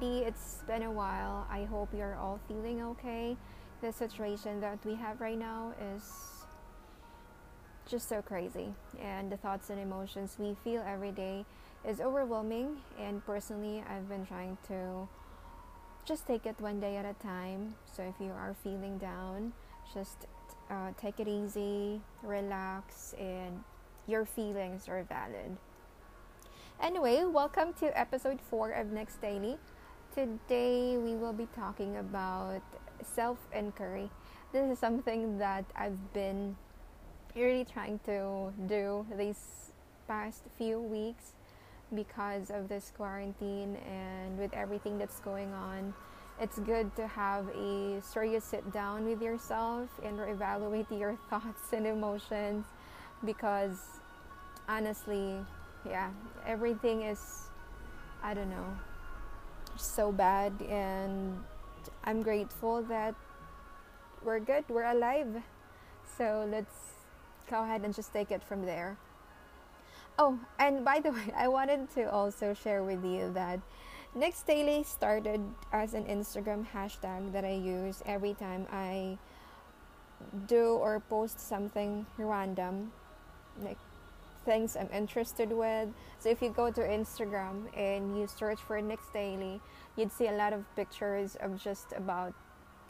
everybody. It's been a while. I hope you're all feeling okay. The situation that we have right now is just so crazy, and the thoughts and emotions we feel every day is overwhelming. And personally, I've been trying to just take it one day at a time. So if you are feeling down, just uh, take it easy, relax, and your feelings are valid. Anyway, welcome to episode 4 of Next Daily. Today we will be talking about self inquiry. This is something that I've been really trying to do these past few weeks because of this quarantine and with everything that's going on. It's good to have a serious sit down with yourself and reevaluate your thoughts and emotions because honestly, yeah, everything is, I don't know, so bad. And I'm grateful that we're good, we're alive. So let's go ahead and just take it from there. Oh, and by the way, I wanted to also share with you that Next Daily started as an Instagram hashtag that I use every time I do or post something random, like things I'm interested with. So if you go to Instagram and you search for Next Daily, you'd see a lot of pictures of just about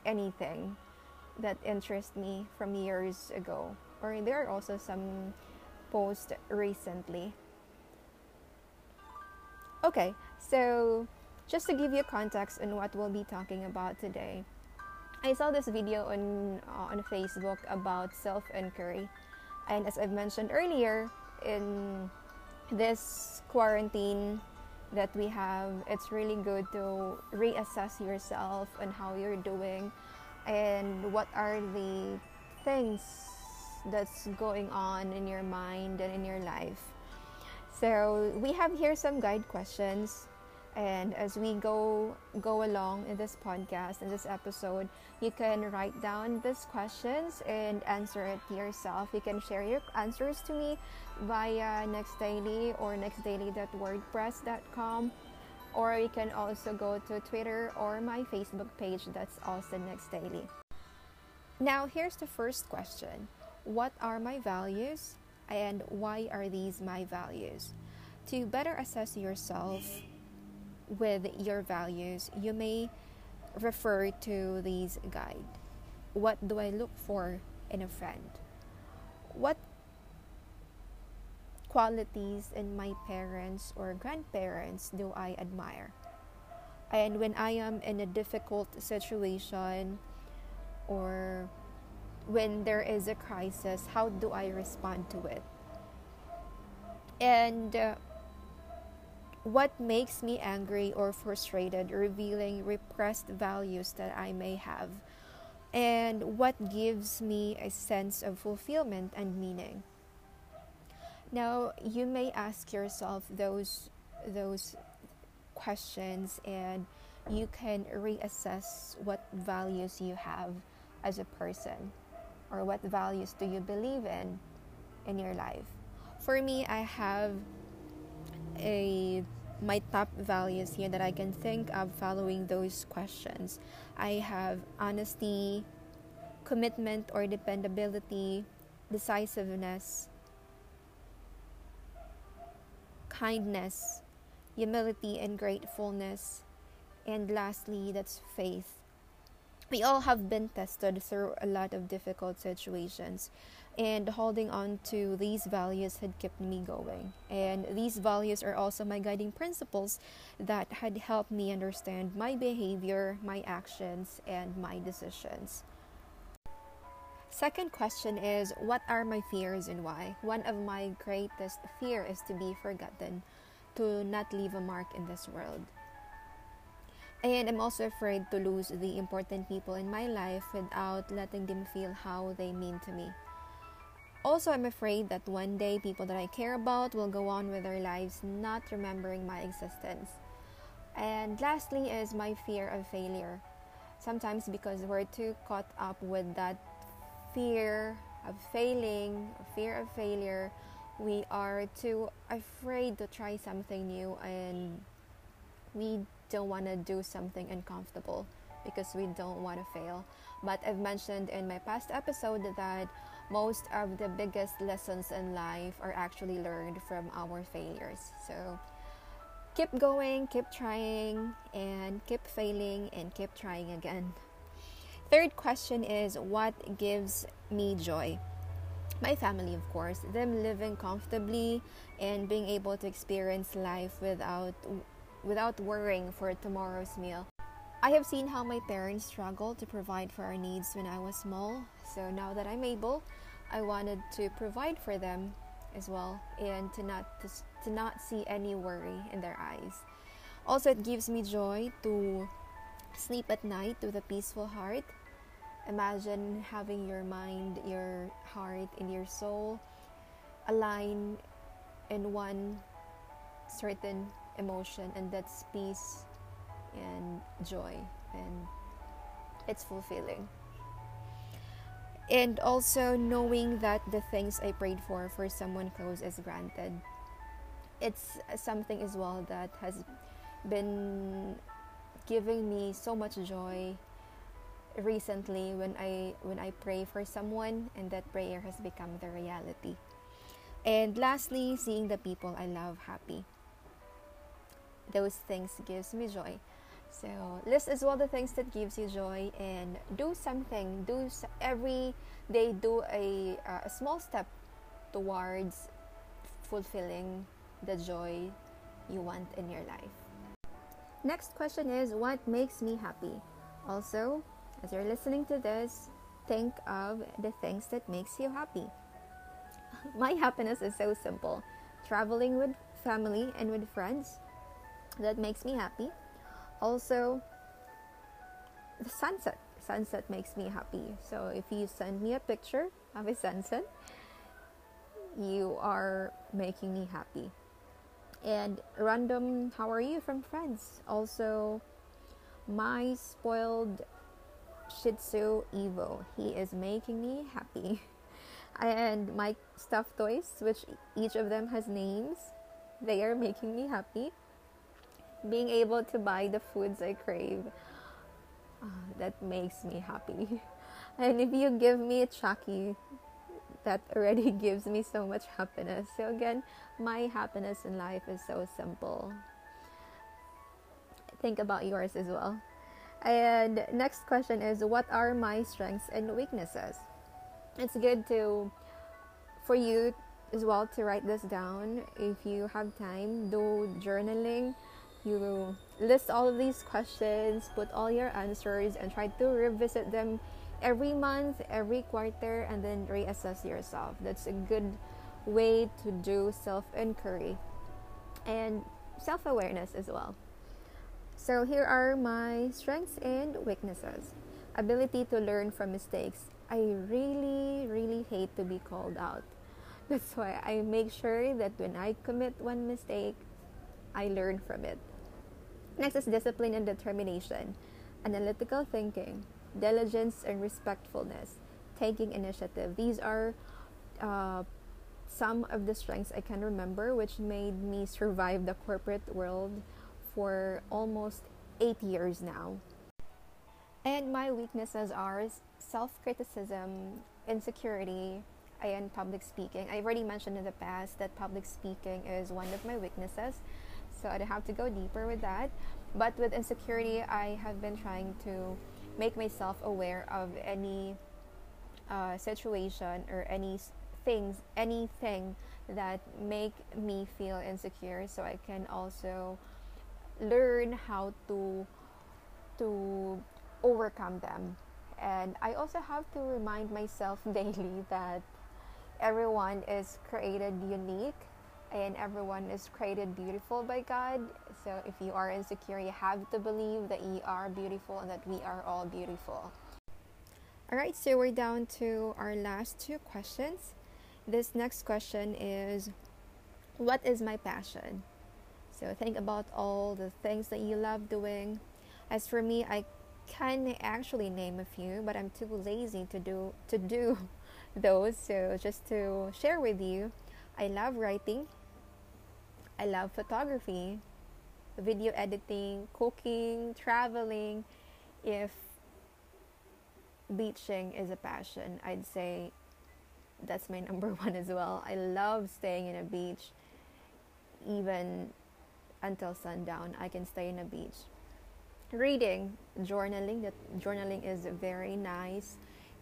anything that interests me from years ago. Or there are also some posts recently. Okay, so just to give you context on what we'll be talking about today. I saw this video on uh, on Facebook about self-inquiry. And as I've mentioned earlier, in this quarantine that we have, it's really good to reassess yourself and how you're doing and what are the things that's going on in your mind and in your life. So, we have here some guide questions and as we go go along in this podcast in this episode you can write down these questions and answer it yourself. You can share your answers to me via nextdaily or nextdaily.wordpress.com or you can also go to twitter or my facebook page that's also nextdaily. Now here's the first question. What are my values and why are these my values? To better assess yourself with your values, you may refer to these guide. What do I look for in a friend? What qualities in my parents or grandparents do I admire? And when I am in a difficult situation or when there is a crisis, how do I respond to it? And uh, what makes me angry or frustrated, revealing repressed values that I may have, and what gives me a sense of fulfillment and meaning. Now, you may ask yourself those those questions and you can reassess what values you have as a person or what values do you believe in in your life. For me, I have a my top values here that I can think of following those questions. I have honesty, commitment or dependability, decisiveness, kindness, humility and gratefulness, and lastly, that's faith. We all have been tested through a lot of difficult situations and holding on to these values had kept me going. And these values are also my guiding principles that had helped me understand my behavior, my actions, and my decisions. Second question is What are my fears and why? One of my greatest fear is to be forgotten, to not leave a mark in this world. And I'm also afraid to lose the important people in my life without letting them feel how they mean to me. Also, I'm afraid that one day people that I care about will go on with their lives not remembering my existence. And lastly, is my fear of failure. Sometimes, because we're too caught up with that fear of failing, fear of failure, we are too afraid to try something new and we don't want to do something uncomfortable because we don't want to fail. But I've mentioned in my past episode that most of the biggest lessons in life are actually learned from our failures. So keep going, keep trying, and keep failing and keep trying again. Third question is what gives me joy? My family, of course, them living comfortably and being able to experience life without without worrying for tomorrow's meal. I have seen how my parents struggled to provide for our needs when I was small. So now that I'm able, I wanted to provide for them as well and to not to, to not see any worry in their eyes. Also, it gives me joy to sleep at night with a peaceful heart. Imagine having your mind, your heart, and your soul align in one certain emotion, and that's peace and joy and it's fulfilling. And also knowing that the things i prayed for for someone close is granted. It's something as well that has been giving me so much joy recently when i when i pray for someone and that prayer has become the reality. And lastly seeing the people i love happy. Those things gives me joy so list as well the things that gives you joy and do something. Do every day. Do a, uh, a small step towards fulfilling the joy you want in your life. Next question is what makes me happy? Also, as you're listening to this, think of the things that makes you happy. My happiness is so simple. Traveling with family and with friends that makes me happy also the sunset. Sunset makes me happy. So if you send me a picture of a sunset you are making me happy. And random how are you from friends also my spoiled shih tzu evo. He is making me happy. And my stuffed toys which each of them has names they are making me happy being able to buy the foods I crave, uh, that makes me happy. And if you give me a Chuckie, that already gives me so much happiness. So again, my happiness in life is so simple. Think about yours as well. And next question is what are my strengths and weaknesses? It's good to for you as well to write this down if you have time do journaling you list all of these questions, put all your answers, and try to revisit them every month, every quarter, and then reassess yourself. That's a good way to do self inquiry and self awareness as well. So, here are my strengths and weaknesses ability to learn from mistakes. I really, really hate to be called out. That's why I make sure that when I commit one mistake, I learn from it. Next is discipline and determination, analytical thinking, diligence and respectfulness, taking initiative. These are uh, some of the strengths I can remember, which made me survive the corporate world for almost eight years now. And my weaknesses are self criticism, insecurity, and public speaking. I've already mentioned in the past that public speaking is one of my weaknesses so I don't have to go deeper with that. But with insecurity, I have been trying to make myself aware of any uh, situation or any things, anything that make me feel insecure, so I can also learn how to to overcome them. And I also have to remind myself daily that everyone is created unique and everyone is created beautiful by God. So if you are insecure, you have to believe that you are beautiful and that we are all beautiful. All right, so we're down to our last two questions. This next question is What is my passion? So think about all the things that you love doing. As for me, I can actually name a few, but I'm too lazy to do to do those. So just to share with you, I love writing I love photography. video editing, cooking, traveling, if beaching is a passion, I'd say that's my number one as well. I love staying in a beach, even until sundown. I can stay in a beach. Reading, journaling. That journaling is a very nice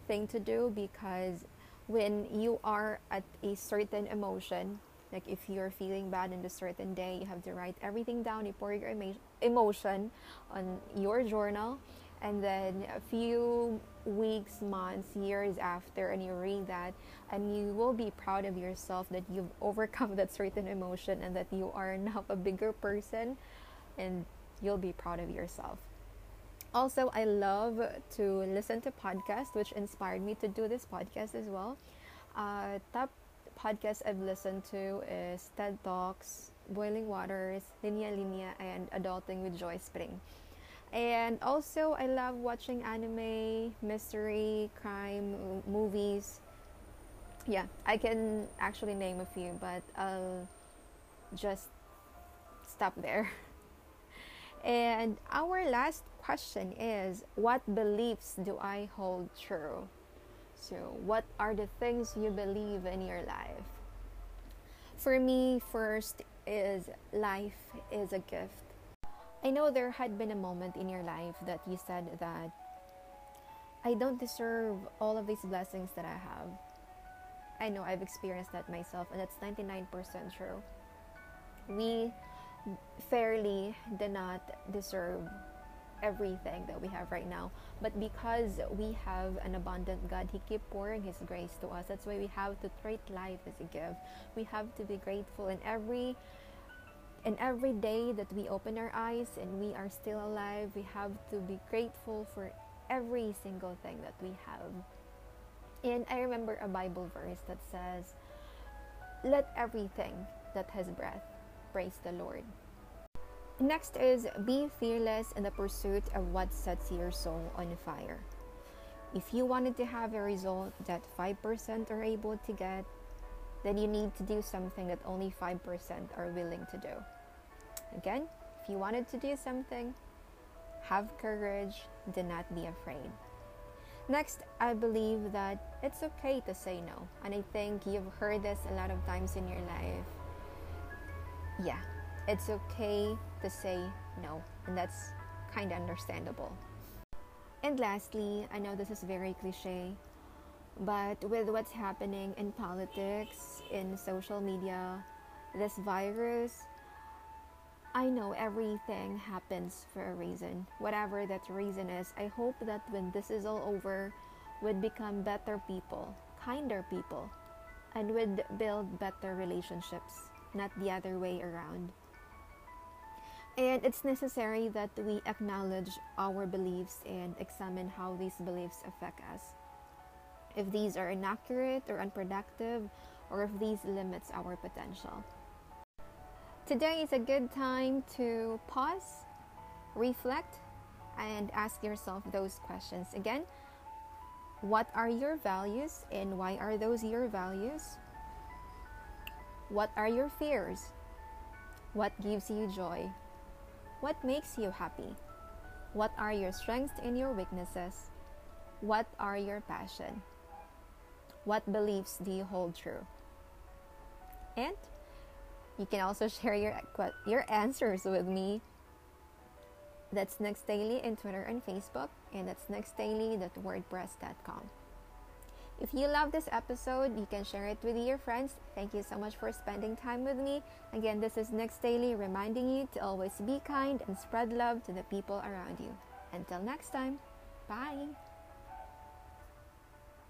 thing to do because when you are at a certain emotion, like if you're feeling bad in a certain day, you have to write everything down. You pour your emotion on your journal, and then a few weeks, months, years after, and you read that, and you will be proud of yourself that you've overcome that certain emotion and that you are now a bigger person, and you'll be proud of yourself. Also, I love to listen to podcasts, which inspired me to do this podcast as well. Uh, top podcast I've listened to is TED Talks, Boiling Waters, Linya Linya, and Adulting with Joy Spring. And also, I love watching anime, mystery, crime movies. Yeah, I can actually name a few, but I'll just stop there. And our last question is What beliefs do I hold true? So, what are the things you believe in your life? For me, first is life is a gift. I know there had been a moment in your life that you said that I don't deserve all of these blessings that I have. I know I've experienced that myself, and that's 99% true. We fairly did not deserve everything that we have right now. But because we have an abundant god he keep pouring his grace to us. That's why we have to treat life as a gift. We have to be grateful in every in every day that we open our eyes and we are still alive we have to be grateful for every single thing that we have. And i remember a bible verse that says let everything that has breath praise the lord Next is be fearless in the pursuit of what sets your soul on fire. If you wanted to have a result that 5% are able to get, then you need to do something that only 5% are willing to do. Again, if you wanted to do something, have courage, do not be afraid. Next, I believe that it's okay to say no. And I think you've heard this a lot of times in your life. Yeah, it's okay to say no, and that's kind of understandable. And lastly, I know this is very cliche, but with what's happening in politics, in social media, this virus, I know everything happens for a reason. Whatever that reason is, I hope that when this is all over, we'd become better people, kinder people, and would build better relationships, not the other way around. And it's necessary that we acknowledge our beliefs and examine how these beliefs affect us. If these are inaccurate or unproductive, or if these limits our potential. Today is a good time to pause, reflect, and ask yourself those questions. Again, what are your values and why are those your values? What are your fears? What gives you joy? What makes you happy? What are your strengths and your weaknesses? What are your passion? What beliefs do you hold true? And you can also share your your answers with me. That's Next Daily in Twitter and Facebook, and that's nextdaily.wordpress.com. If you love this episode, you can share it with your friends. Thank you so much for spending time with me. Again, this is Next Daily reminding you to always be kind and spread love to the people around you. Until next time, bye.